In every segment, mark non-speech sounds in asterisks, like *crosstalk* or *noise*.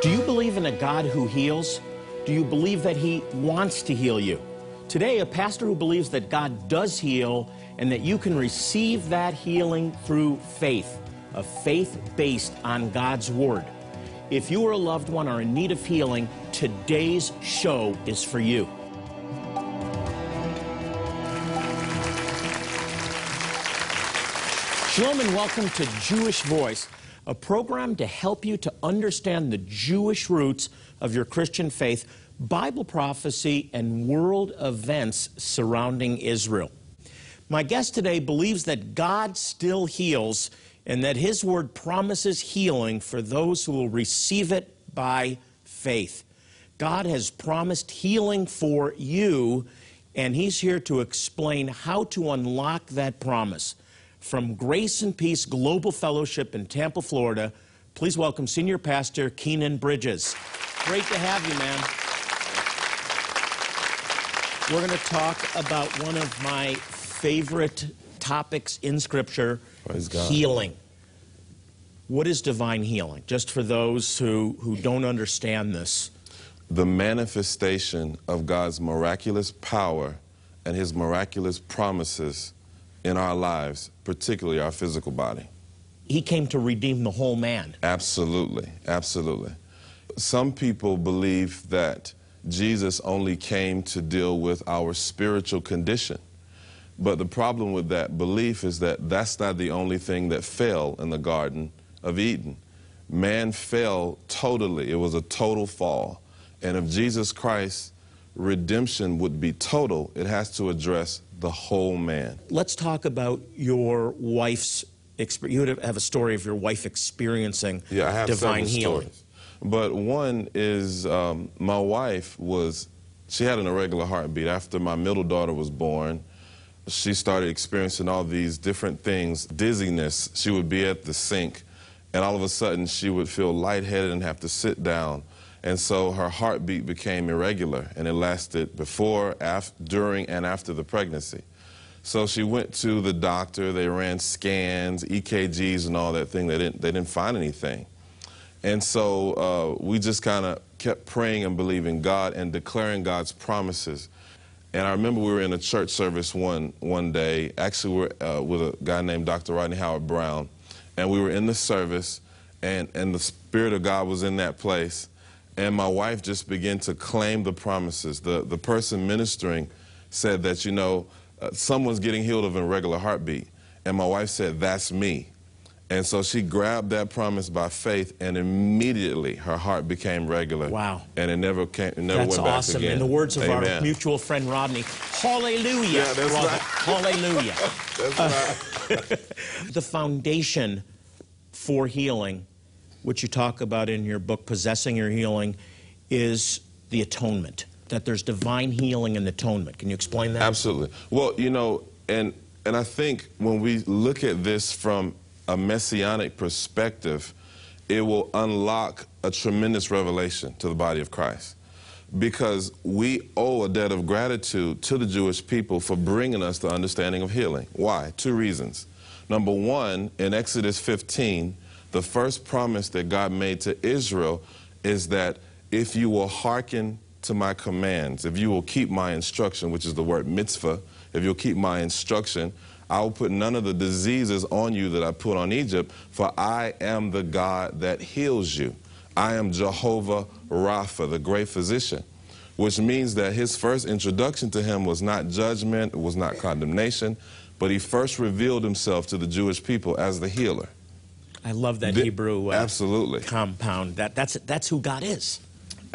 Do you believe in a God who heals? Do you believe that He wants to heal you? Today, a pastor who believes that God does heal and that you can receive that healing through faith, a faith based on God's Word. If you or a loved one are in need of healing, today's show is for you. Shalom and welcome to Jewish Voice, a program to help you to understand the Jewish roots of your Christian faith, Bible prophecy, and world events surrounding Israel. My guest today believes that God still heals and that His Word promises healing for those who will receive it by faith. God has promised healing for you, and He's here to explain how to unlock that promise. From Grace and Peace Global Fellowship in Tampa, Florida, please welcome Senior Pastor Keenan Bridges. Great to have you, man. We're going to talk about one of my favorite topics in Scripture healing. What is divine healing? Just for those who, who don't understand this. The manifestation of God's miraculous power and His miraculous promises in our lives, particularly our physical body. He came to redeem the whole man. Absolutely, absolutely. Some people believe that Jesus only came to deal with our spiritual condition. But the problem with that belief is that that's not the only thing that fell in the Garden of Eden. Man fell totally, it was a total fall. And if Jesus Christ's redemption would be total, it has to address the whole man. Let's talk about your wife's experience. You have a story of your wife experiencing yeah, I have divine healing. Stories. But one is um, my wife was, she had an irregular heartbeat. After my middle daughter was born, she started experiencing all these different things, dizziness. She would be at the sink, and all of a sudden she would feel lightheaded and have to sit down. And so her heartbeat became irregular, and it lasted before, during, and after the pregnancy. So she went to the doctor. They ran scans, EKGs, and all that thing. They didn't, they didn't find anything. And so uh, we just kind of kept praying and believing God and declaring God's promises. And I remember we were in a church service one, one day. Actually, we were uh, with a guy named Dr. Rodney Howard-Browne. And we were in the service, and, and the Spirit of God was in that place. And my wife just began to claim the promises. The, the person ministering said that, you know, uh, someone's getting healed of an irregular heartbeat. And my wife said, That's me. And so she grabbed that promise by faith, and immediately her heart became regular. Wow. And it never came, it never That's went back awesome. again. In the words of Amen. our mutual friend Rodney, hallelujah. Yeah, that's right. Hallelujah. *laughs* That's right. *laughs* the foundation for healing, which you talk about in your book, Possessing Your Healing, is the atonement. That there's divine healing and atonement. Can you explain that? Absolutely. Well, you know, and and I think when we look at this from a messianic perspective, it will unlock a tremendous revelation to the body of Christ. Because we owe a debt of gratitude to the Jewish people for bringing us the understanding of healing. Why? Two reasons. Number one, in Exodus 15, the first promise that God made to Israel is that if you will hearken to my commands, if you will keep my instruction, which is the word mitzvah, if you'll keep my instruction, I will put none of the diseases on you that I put on Egypt, for I am the God that heals you. I am Jehovah Rapha, the great physician, which means that his first introduction to him was not judgment, it was not condemnation, but he first revealed himself to the Jewish people as the healer. I love that The- Hebrew uh, Absolutely. compound. That, that's, that's who God is.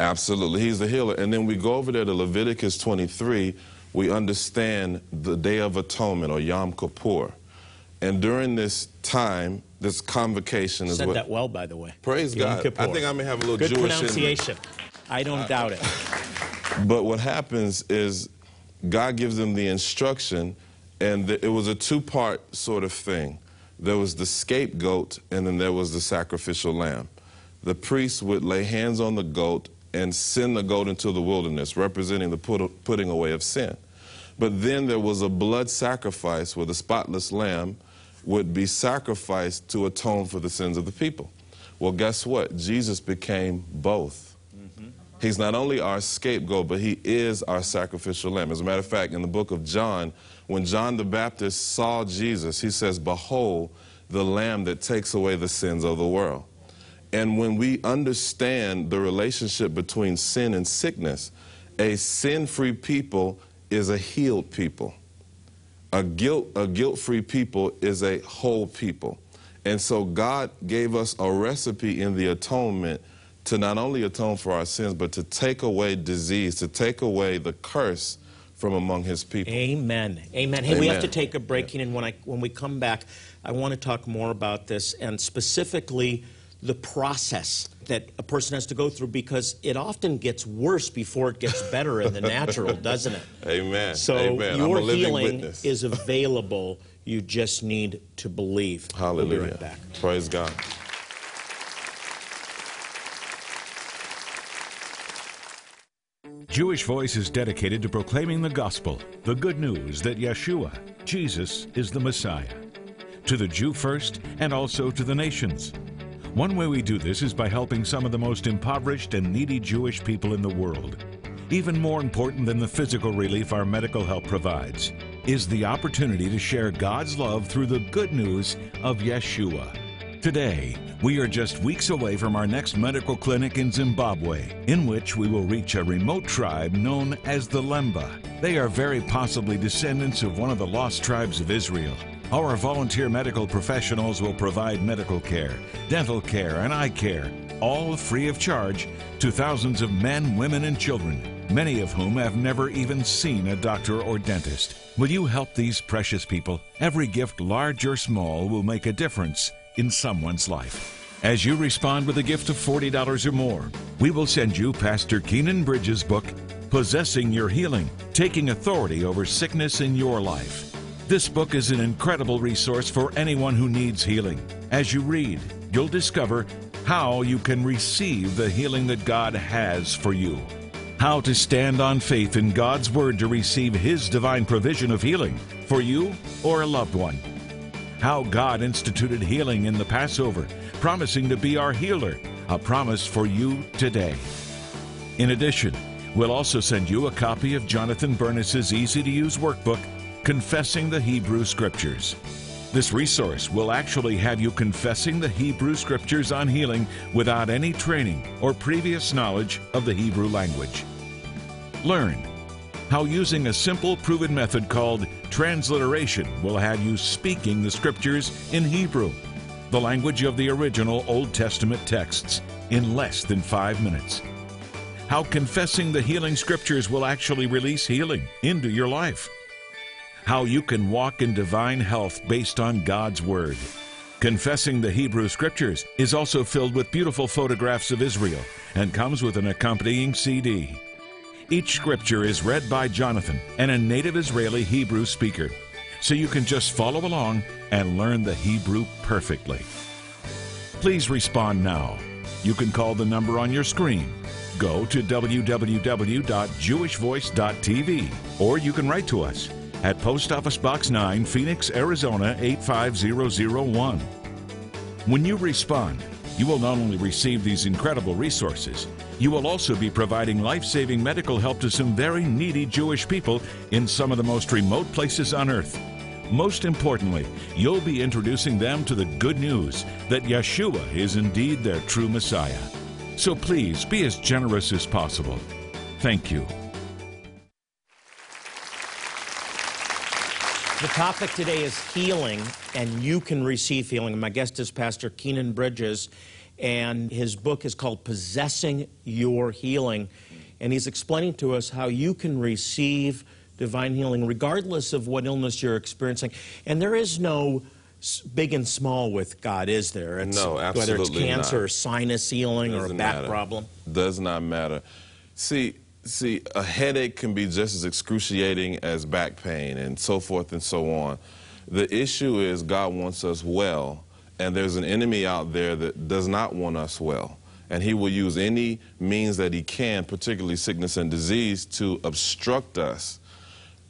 Absolutely. He's the healer. And then we go over there to Leviticus 23, we understand the Day of Atonement or Yom Kippur. And during this time, this convocation is Said what. that well, by the way. Praise Yom God. Kippur. I think I may have a little Good Jewish pronunciation. I don't doubt it. But what happens is God gives them the instruction, and th- it was a two part sort of thing. There was the scapegoat, and then there was the sacrificial lamb. The priest would lay hands on the goat and send the goat into the wilderness, representing the put- putting away of sin. But then there was a blood sacrifice where the spotless lamb would be sacrificed to atone for the sins of the people. Well, guess what? Jesus became both. Mm-hmm. He's not only our scapegoat, but he is our sacrificial lamb. As a matter of fact, in the book of John, when John the Baptist saw Jesus, he says, Behold, the lamb that takes away the sins of the world. And when we understand the relationship between sin and sickness, a sin free people is a healed people. A guilt a guilt-free people is a whole people. And so God gave us a recipe in the atonement to not only atone for our sins, but to take away disease, to take away the curse from among his people. Amen. Amen. Hey, Amen. we have to take a break, and when I when we come back, I want to talk more about this and specifically the process that a person has to go through because it often gets worse before it gets better in the *laughs* natural, doesn't it? Amen. So Amen. your healing witness. is available. You just need to believe. Hallelujah. We'll right Praise God. Jewish Voice is dedicated to proclaiming the gospel, the good news that Yeshua, Jesus, is the Messiah, to the Jew first and also to the nations. One way we do this is by helping some of the most impoverished and needy Jewish people in the world. Even more important than the physical relief our medical help provides is the opportunity to share God's love through the good news of Yeshua. Today, we are just weeks away from our next medical clinic in Zimbabwe, in which we will reach a remote tribe known as the Lemba. They are very possibly descendants of one of the lost tribes of Israel. Our volunteer medical professionals will provide medical care, dental care, and eye care, all free of charge, to thousands of men, women, and children, many of whom have never even seen a doctor or dentist. Will you help these precious people? Every gift, large or small, will make a difference in someone's life. As you respond with a gift of $40 or more, we will send you Pastor Keenan Bridges' book, Possessing Your Healing Taking Authority Over Sickness in Your Life. This book is an incredible resource for anyone who needs healing. As you read, you'll discover how you can receive the healing that God has for you. How to stand on faith in God's Word to receive His divine provision of healing for you or a loved one. How God instituted healing in the Passover, promising to be our healer, a promise for you today. In addition, we'll also send you a copy of Jonathan Bernis's easy to use workbook Confessing the Hebrew Scriptures. This resource will actually have you confessing the Hebrew Scriptures on healing without any training or previous knowledge of the Hebrew language. Learn how using a simple proven method called transliteration will have you speaking the Scriptures in Hebrew, the language of the original Old Testament texts, in less than five minutes. How confessing the healing Scriptures will actually release healing into your life how you can walk in divine health based on God's Word. Confessing the Hebrew Scriptures is also filled with beautiful photographs of Israel and comes with an accompanying CD. Each scripture is read by Jonathan and a native Israeli Hebrew speaker, so you can just follow along and learn the Hebrew perfectly. Please respond now. You can call the number on your screen. Go to www.jewishvoice.tv or you can write to us at Post Office Box 9, Phoenix, Arizona 85001. When you respond, you will not only receive these incredible resources, you will also be providing life saving medical help to some very needy Jewish people in some of the most remote places on earth. Most importantly, you'll be introducing them to the good news that Yeshua is indeed their true Messiah. So please be as generous as possible. Thank you. The topic today is healing, and you can receive healing. My guest is Pastor Keenan Bridges, and his book is called Possessing Your Healing. And he's explaining to us how you can receive divine healing regardless of what illness you're experiencing. And there is no big and small with God, is there? It's, no, absolutely Whether it's cancer not. or sinus healing Doesn't or a back matter. problem. Does not matter. See, See, a headache can be just as excruciating as back pain and so forth and so on. The issue is God wants us well, and there's an enemy out there that does not want us well. And he will use any means that he can, particularly sickness and disease, to obstruct us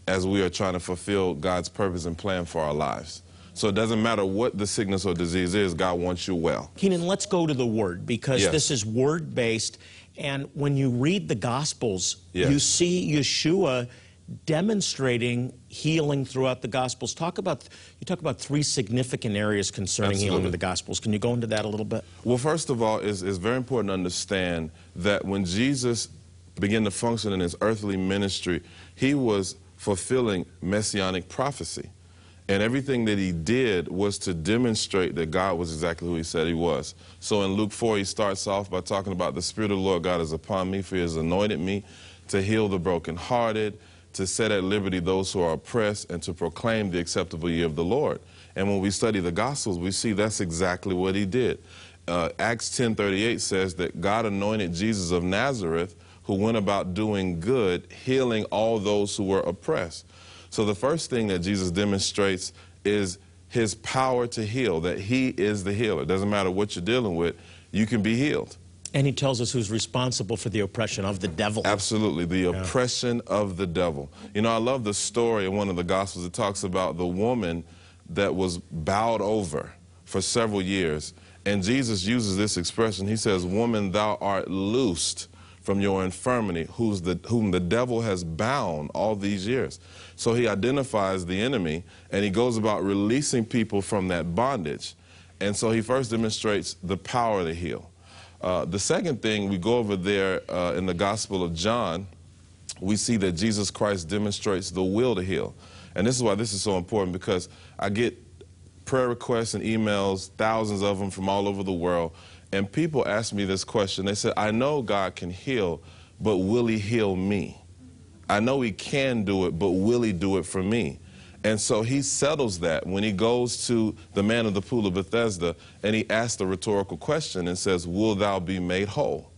as we are trying to fulfill God's purpose and plan for our lives. So it doesn't matter what the sickness or disease is, God wants you well. Keenan, let's go to the Word because Yes. this is Word based. And when you read the Gospels, Yes. you see Yeshua demonstrating healing throughout the Gospels. Talk about you talk about three significant areas concerning healing in the Gospels. Can you go into that a little bit? Well, first of all, it's, it's very important to understand that when Jesus began to function in his earthly ministry, he was fulfilling messianic prophecy. And everything that he did was to demonstrate that God was exactly who he said he was. So in Luke 4, he starts off by talking about the Spirit of the Lord God is upon me, for he has anointed me to heal the brokenhearted, to set at liberty those who are oppressed, and to proclaim the acceptable year of the Lord. And when we study the Gospels, we see that's exactly what he did. Uh, Acts 10:38 says that God anointed Jesus of Nazareth, who went about doing good, healing all those who were oppressed. So the first thing that Jesus demonstrates is his power to heal, that he is the healer. Doesn't matter what you're dealing with, you can be healed. And he tells us who's responsible for the oppression of the devil. Absolutely, the oppression of the devil. You know, I love the story in one of the Gospels. It talks about the woman that was bowed over for several years. And Jesus uses this expression. He says, Woman, thou art loosed from your infirmity, who's the, whom the devil has bound all these years. So he identifies the enemy and he goes about releasing people from that bondage. And so he first demonstrates the power to heal. Uh, the second thing, we go over there uh, in the Gospel of John, we see that Jesus Christ demonstrates the will to heal. And this is why this is so important because I get prayer requests and emails, thousands of them from all over the world, and people ask me this question. They said, I know God can heal, but will He heal me? I know He can do it, but will He do it for me? And so he settles that when he goes to the man of the pool of Bethesda and he asks the rhetorical question and says, Will thou be made whole?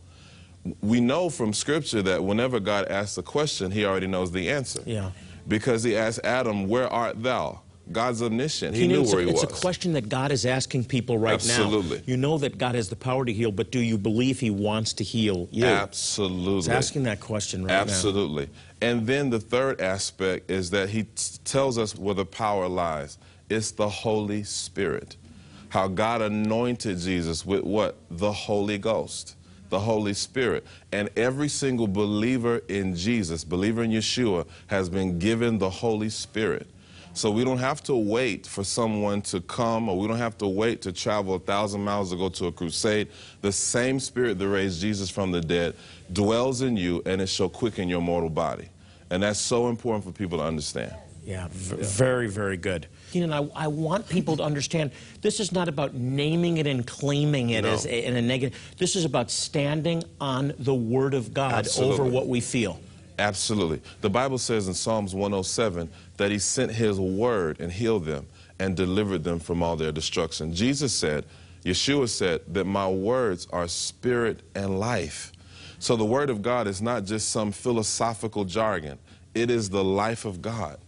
We know from scripture that whenever God asks a question, he already knows the answer. Yeah. Because he asked Adam, Where art thou? God's omniscient. He knew it's, where a, he it's was. a question that God is asking people right Absolutely. now. Absolutely. You know that God has the power to heal, but do you believe He wants to heal you? Absolutely. He's asking that question right now. Absolutely. And then the third aspect is that he t- tells us where the power lies. It's the Holy Spirit. How God anointed Jesus with what? The Holy Ghost, the Holy Spirit. And every single believer in Jesus, believer in Yeshua, has been given the Holy Spirit. So we don't have to wait for someone to come, or we don't have to wait to travel a thousand miles to go to a crusade. The same Spirit that raised Jesus from the dead dwells in you, and it shall quicken your mortal body. And that's so important for people to understand. Yeah, v- very, very good. Keenan, I, I want people to understand this is not about naming it and claiming it No. as a, in a negative. This is about standing on the Word of God Absolutely. over what we feel. Absolutely. The Bible says in Psalms 107 that He sent His word and healed them and delivered them from all their destruction. Jesus said, Yeshua said, that my words are spirit and life. So the Word of God is not just some philosophical jargon, it is the life of God.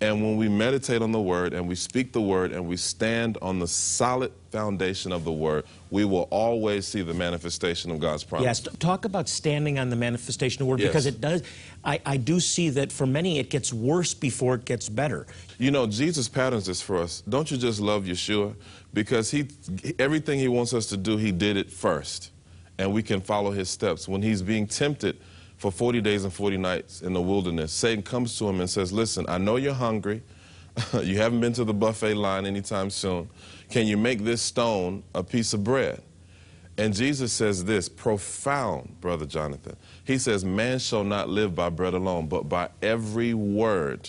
And when we meditate on the Word and we speak the Word and we stand on the solid foundation of the Word, we will always see the manifestation of God's promise. Yes, talk about standing on the manifestation of the Word Yes. because it does. I, I do see that for many it gets worse before it gets better. You know, Jesus patterns this for us. Don't you just love Yeshua? Because he, everything he wants us to do, he did it first. And we can follow his steps. When he's being tempted for 40 days and 40 nights in the wilderness, Satan comes to him and says, Listen, I know you're hungry. *laughs* you haven't been to the buffet line anytime soon. Can you make this stone a piece of bread? And Jesus says this profound, Brother Jonathan. He says, Man shall not live by bread alone, but by every word.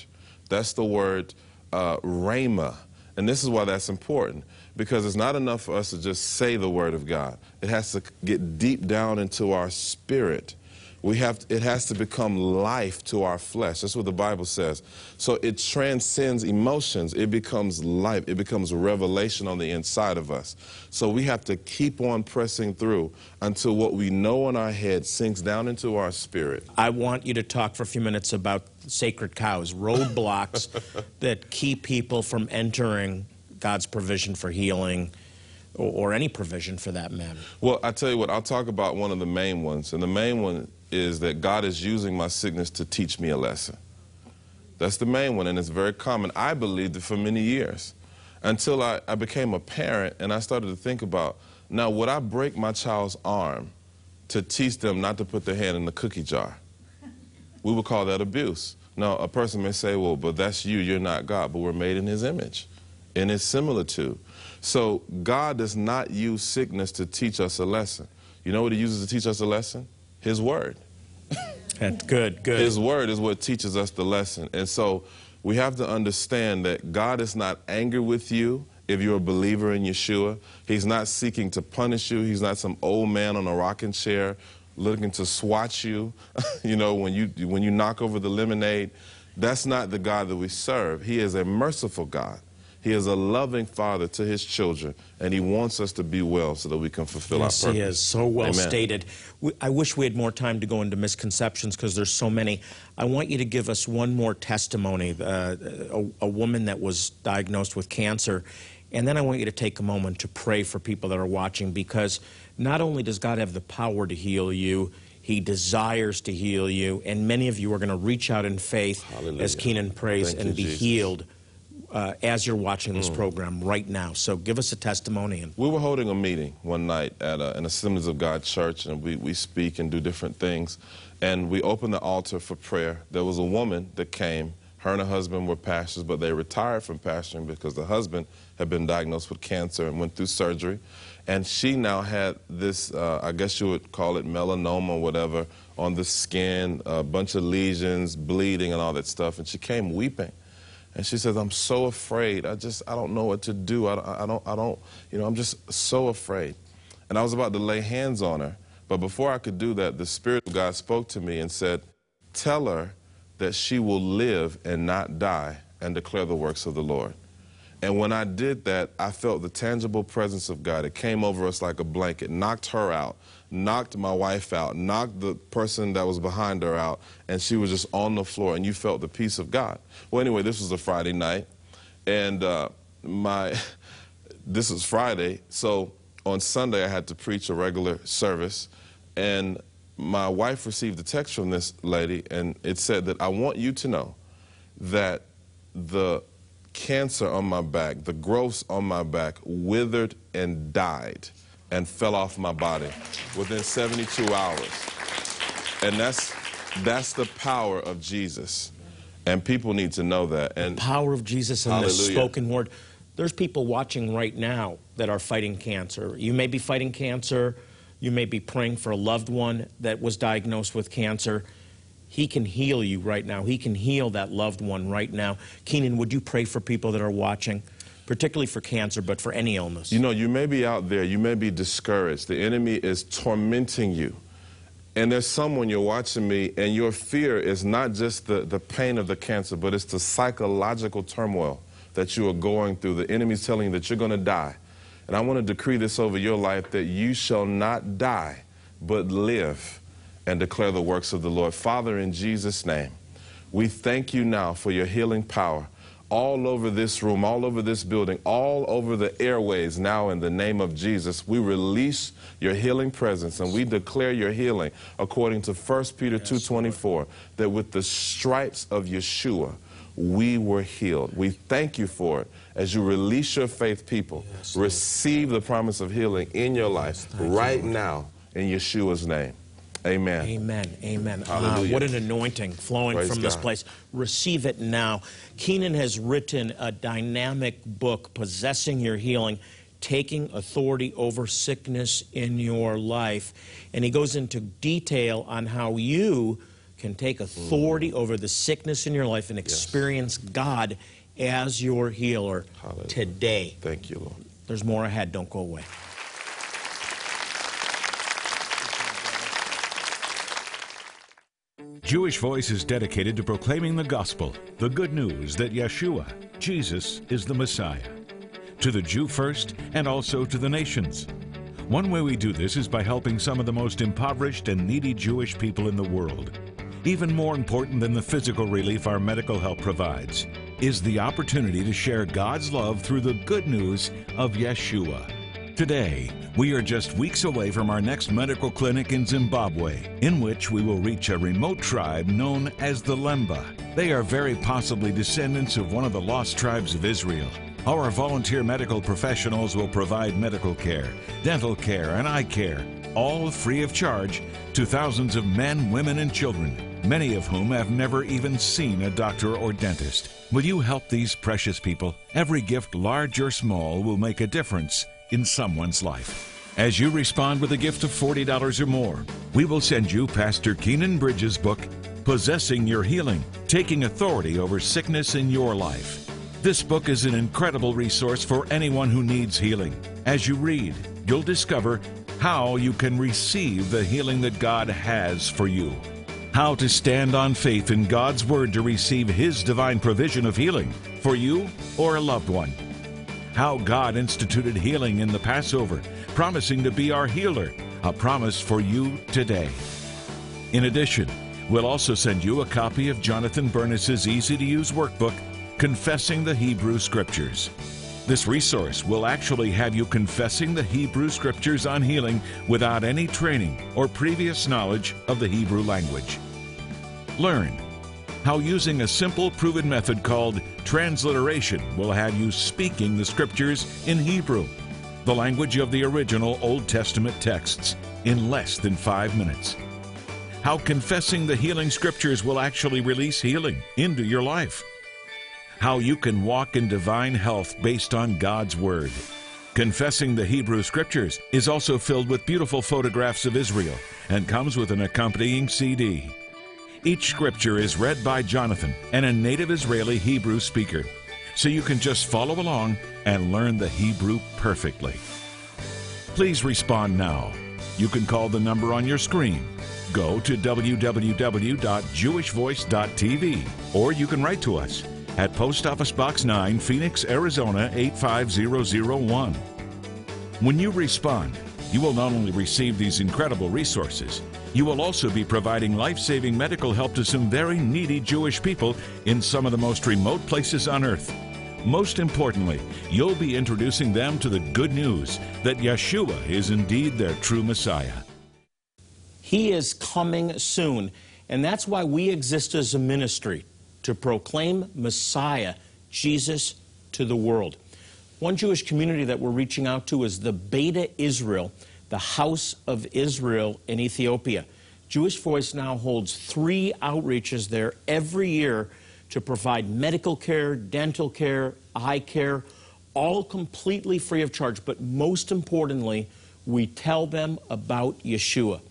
That's the word uh, rhema. And this is why that's important, because it's not enough for us to just say the word of God. It has to get deep down into our spirit. We have, it has to become life to our flesh. That's what the Bible says. So it transcends emotions. It becomes life. It becomes revelation on the inside of us. So we have to keep on pressing through until what we know in our head sinks down into our spirit. I want you to talk for a few minutes about sacred cows, roadblocks *laughs* that keep people from entering God's provision for healing or, or any provision for that matter. Well, I tell you what, I'll talk about one of the main ones. And the main one is that God is using my sickness to teach me a lesson. That's the main one, and it's very common. I believed it for many years. until I, I became a parent and I started to think about now, would I break my child's arm to teach them not to put their hand in the cookie jar? We would call that abuse. Now, a person may say, well, but that's you, you're not God, but we're made in his image, in his similitude. So God does not use sickness to teach us a lesson. You know what he uses to teach us a lesson? His word. That's good, good. His word is what teaches us the lesson. And so we have to understand that God is not angry with you if you're a believer in Yeshua. He's not seeking to punish you. He's not some old man on a rocking chair looking to swat you, *laughs* you know, when you, when you knock over the lemonade. That's not the God that we serve. He is a merciful God. He is a loving father to his children, and he wants us to be well so that we can fulfill yes, our purpose. he is. So well Amen. stated. We, I wish we had more time to go into misconceptions because there's so many. I want you to give us one more testimony, uh, a, a woman that was diagnosed with cancer, and then I want you to take a moment to pray for people that are watching because not only does God have the power to heal you, he desires to heal you, and many of you are going to reach out in faith Hallelujah. as Keenan prays Thank and you, be Jesus. healed uh, as you're watching Mm. this program right now. So give us a testimony. And We were holding a meeting one night at a, an Assemblies of God church, and we, we speak and do different things. And we opened the altar for prayer. There was a woman that came. Her and her husband were pastors, but they retired from pastoring because the husband had been diagnosed with cancer and went through surgery. And she now had this, uh, I guess you would call it melanoma or whatever, on the skin, a bunch of lesions, bleeding, and all that stuff. And she came weeping. And she says, I'm so afraid. I just, I don't know what to do. I, I don't, I don't, you know, I'm just so afraid. And I was about to lay hands on her. But before I could do that, the Spirit of God spoke to me and said, Tell her that she will live and not die and declare the works of the Lord. And when I did that, I felt the tangible presence of God. It came over us like a blanket, knocked her out, knocked my wife out, knocked the person that was behind her out, and she was just on the floor, and you felt the peace of God. Well, anyway, this was a Friday night, and uh, my *laughs* this is Friday, so on Sunday I had to preach a regular service, and my wife received a text from this lady, and it said that I want you to know that the cancer on my back, the growths on my back, withered and died and fell off my body within 72 hours. And that's that's the power of Jesus. And people need to know that. And the power of Jesus and the spoken word. There's people watching right now that are fighting cancer. You may be fighting cancer. You may be praying for a loved one that was diagnosed with cancer. He can heal you right now. He can heal that loved one right now. Keenan, would you pray for people that are watching, particularly for cancer, but for any illness? You know, you may be out there, you may be discouraged. The enemy is tormenting you. And there's someone you're watching me, and your fear is not just the, the pain of the cancer, but it's the psychological turmoil that you are going through. The enemy's telling you that you're going to die. And I want to decree this over your life that you shall not die, but live and declare the works of the Lord. Father, in Jesus' name, we thank you now for your healing power all over this room, all over this building, all over the airways now in the name of Jesus. We release your healing presence and we declare your healing according to 1 Peter 2:24 that with the stripes of Yeshua we were healed. We thank you for it as you release your faith people. receive the promise of healing in your life right now in Yeshua's name. Amen. Amen. Amen. Ah, Hallelujah. what an anointing flowing Praise from this place. Receive it now. Keenan has written a dynamic book, Possessing Your Healing, taking authority over sickness in your life. And he goes into detail on how you can take authority over the sickness in your life and experience God as your healer Hallelujah. today. Thank you, Lord. There's more ahead. Don't go away. Jewish Voice is dedicated to proclaiming the gospel, the good news that Yeshua, Jesus, is the Messiah, to the Jew first and also to the nations. One way we do this is by helping some of the most impoverished and needy Jewish people in the world. Even more important than the physical relief our medical help provides is the opportunity to share God's love through the good news of Yeshua. Today, we are just weeks away from our next medical clinic in Zimbabwe, in which we will reach a remote tribe known as the Lemba. They are very possibly descendants of one of the lost tribes of Israel. Our volunteer medical professionals will provide medical care, dental care, and eye care, all free of charge to thousands of men, women, and children, many of whom have never even seen a doctor or dentist. Will you help these precious people? Every gift, large or small, will make a difference in someone's life. As you respond with a gift of $40 or more, we will send you Pastor Keenan Bridges' book, Possessing Your Healing Taking Authority Over Sickness in Your Life. This book is an incredible resource for anyone who needs healing. As you read, you'll discover how you can receive the healing that God has for you. How to stand on faith in God's Word to receive His divine provision of healing for you or a loved one. How God instituted healing in the Passover, promising to be our healer, a promise for you today. In addition, we'll also send you a copy of Jonathan Bernis's easy to use workbook Confessing the Hebrew Scriptures. This resource will actually have you confessing the Hebrew Scriptures on healing without any training or previous knowledge of the Hebrew language. Learn how using a simple proven method called transliteration will have you speaking the Scriptures in Hebrew, the language of the original Old Testament texts, in less than five minutes. How confessing the healing Scriptures will actually release healing into your life how you can walk in divine health based on God's Word. Confessing the Hebrew Scriptures is also filled with beautiful photographs of Israel and comes with an accompanying CD. Each scripture is read by Jonathan and a native Israeli Hebrew speaker, so you can just follow along and learn the Hebrew perfectly. Please respond now. You can call the number on your screen. Go to www.jewishvoice.tv or you can write to us at Post Office Box 9, Phoenix, Arizona 85001. When you respond, you will not only receive these incredible resources, you will also be providing life saving medical help to some very needy Jewish people in some of the most remote places on earth. Most importantly, you'll be introducing them to the good news that Yeshua is indeed their true Messiah. He is coming soon, and that's why we exist as a ministry to proclaim Messiah, Jesus, to the world. One Jewish community that we're reaching out to is the Beta Israel, the House of Israel in Ethiopia. Jewish Voice now holds three outreaches there every year to provide medical care, dental care, eye care, all completely free of charge. But most importantly, we tell them about Yeshua.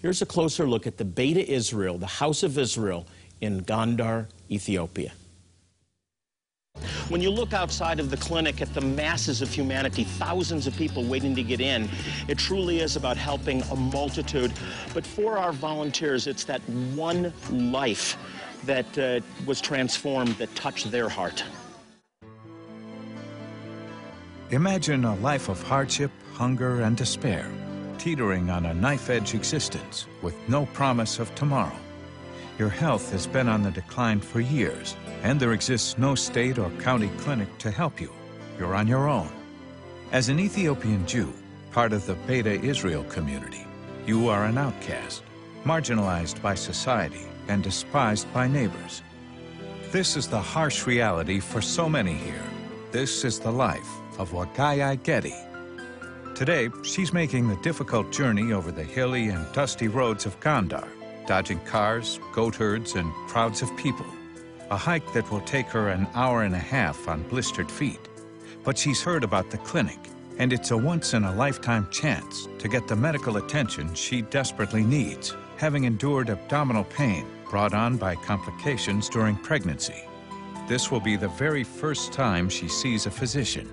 Here's a closer look at the Beta Israel, the House of Israel in Gondar, Ethiopia. When you look outside of the clinic at the masses of humanity, thousands of people waiting to get in, it truly is about helping a multitude. But for our volunteers, it's that one life that uh, was transformed that touched their heart. Imagine a life of hardship, hunger, and despair, teetering on a knife edge existence with no promise of tomorrow. Your health has been on the decline for years, and there exists no state or county clinic to help you. You're on your own. As an Ethiopian Jew, part of the Beta Israel community, you are an outcast, marginalized by society and despised by neighbors. This is the harsh reality for so many here. This is the life of Wagayi Getty. Today, she's making the difficult journey over the hilly and dusty roads of Gondar dodging cars, goat herds, and crowds of people. A hike that will take her an hour and a half on blistered feet. But she's heard about the clinic, and it's a once-in-a-lifetime chance to get the medical attention she desperately needs, having endured abdominal pain brought on by complications during pregnancy. This will be the very first time she sees a physician.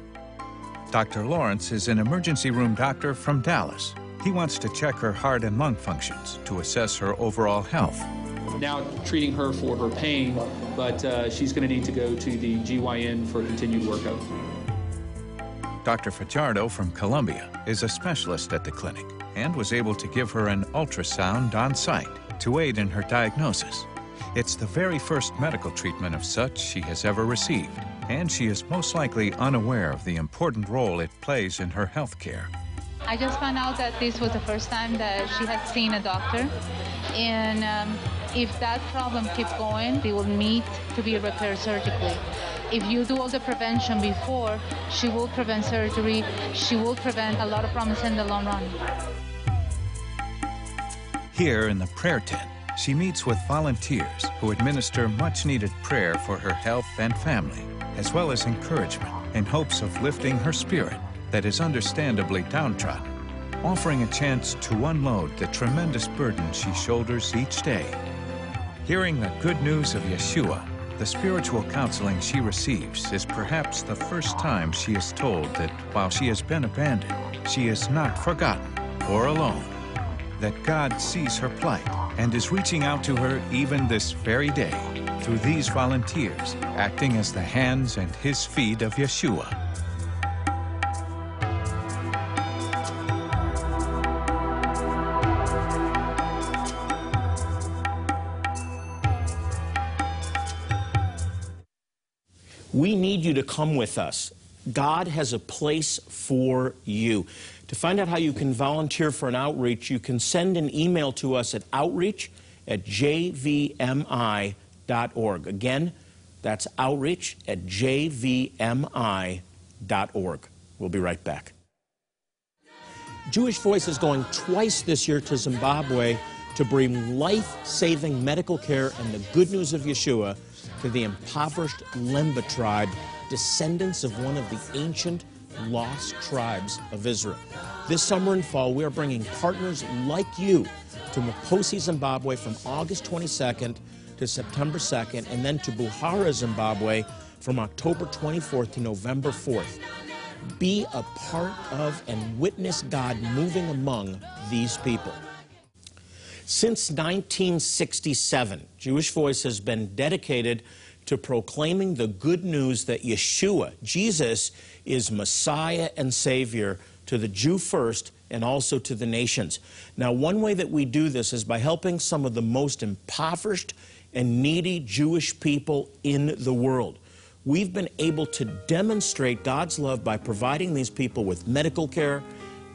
Dr. Lawrence is an emergency room doctor from Dallas he wants to check her heart and lung functions to assess her overall health. Now treating her for her pain, but uh, she's going to need to go to the GYN for continued workup. Dr. Fajardo from Columbia is a specialist at the clinic and was able to give her an ultrasound on site to aid in her diagnosis. It's the very first medical treatment of such she has ever received, and she is most likely unaware of the important role it plays in her health care. I just found out that this was the first time that she had seen a doctor. And um, if that problem keeps going, they will need to be repaired surgically. if you do all the prevention before, she will prevent surgery. She will prevent a lot of problems in the long run. Here in the prayer tent, she meets with volunteers who administer much needed prayer for her health and family, as well as encouragement in hopes of lifting her spirit that is understandably downtrodden, offering a chance to unload the tremendous burden she shoulders each day. Hearing the good news of Yeshua, the spiritual counseling she receives is perhaps the first time she is told that while she has been abandoned, she is not forgotten or alone, that God sees her plight and is reaching out to her even this very day through these volunteers acting as the hands and his feet of Yeshua. You to come with us. God has a place for you. To find out how you can volunteer for an outreach, you can send an email to us at outreach at jvmi.org. Again, that's outreach at jvmi.org. We'll be right back. Jewish Voice is going twice this year to Zimbabwe to bring life saving medical care and the good news of Yeshua to the impoverished Lemba tribe, descendants of one of the ancient lost tribes of Israel. This summer and fall, we are bringing partners like you to Maposi, Zimbabwe from August 22nd to September 2nd, and then to Buhera, Zimbabwe from October 24th to November 4th. Be a part of and witness God moving among these people. Since 1967, Jewish Voice has been dedicated to proclaiming the good news that Yeshua, Jesus, is Messiah and Savior to the Jew first and also to the nations. Now, one way that we do this is by helping some of the most impoverished and needy Jewish people in the world. We've been able to demonstrate God's love by providing these people with medical care,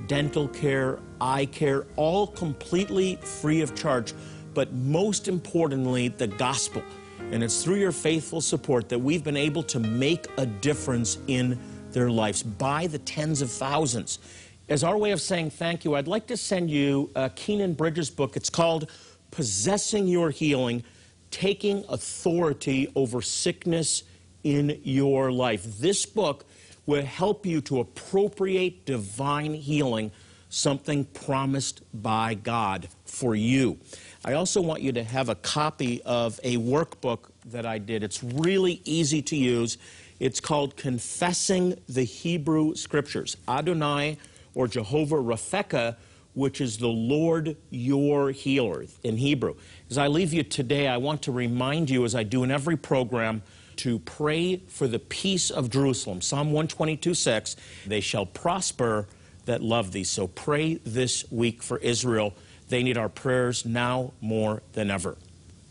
dental care, eye care, all completely free of charge, but most importantly, the gospel. And it's through your faithful support that we've been able to make a difference in their lives by the tens of thousands. As our way of saying thank you, I'd like to send you uh, Keenan Bridges' book. It's called Possessing Your Healing Taking Authority Over Sickness in Your Life. This book will help you to appropriate divine healing, something promised by God for you. I also want you to have a copy of a workbook that I did. It's really easy to use. It's called Confessing the Hebrew Scriptures. Adonai or Jehovah Rapheka, which is the Lord your healer in Hebrew. As I leave you today, I want to remind you, as I do in every program, to pray for the peace of Jerusalem. Psalm 122 6, they shall prosper that love thee. So pray this week for Israel. They need our prayers now more than ever.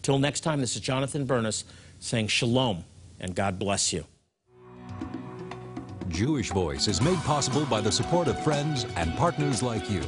Till next time, this is Jonathan Bernis saying shalom and God bless you. Jewish Voice is made possible by the support of friends and partners like you.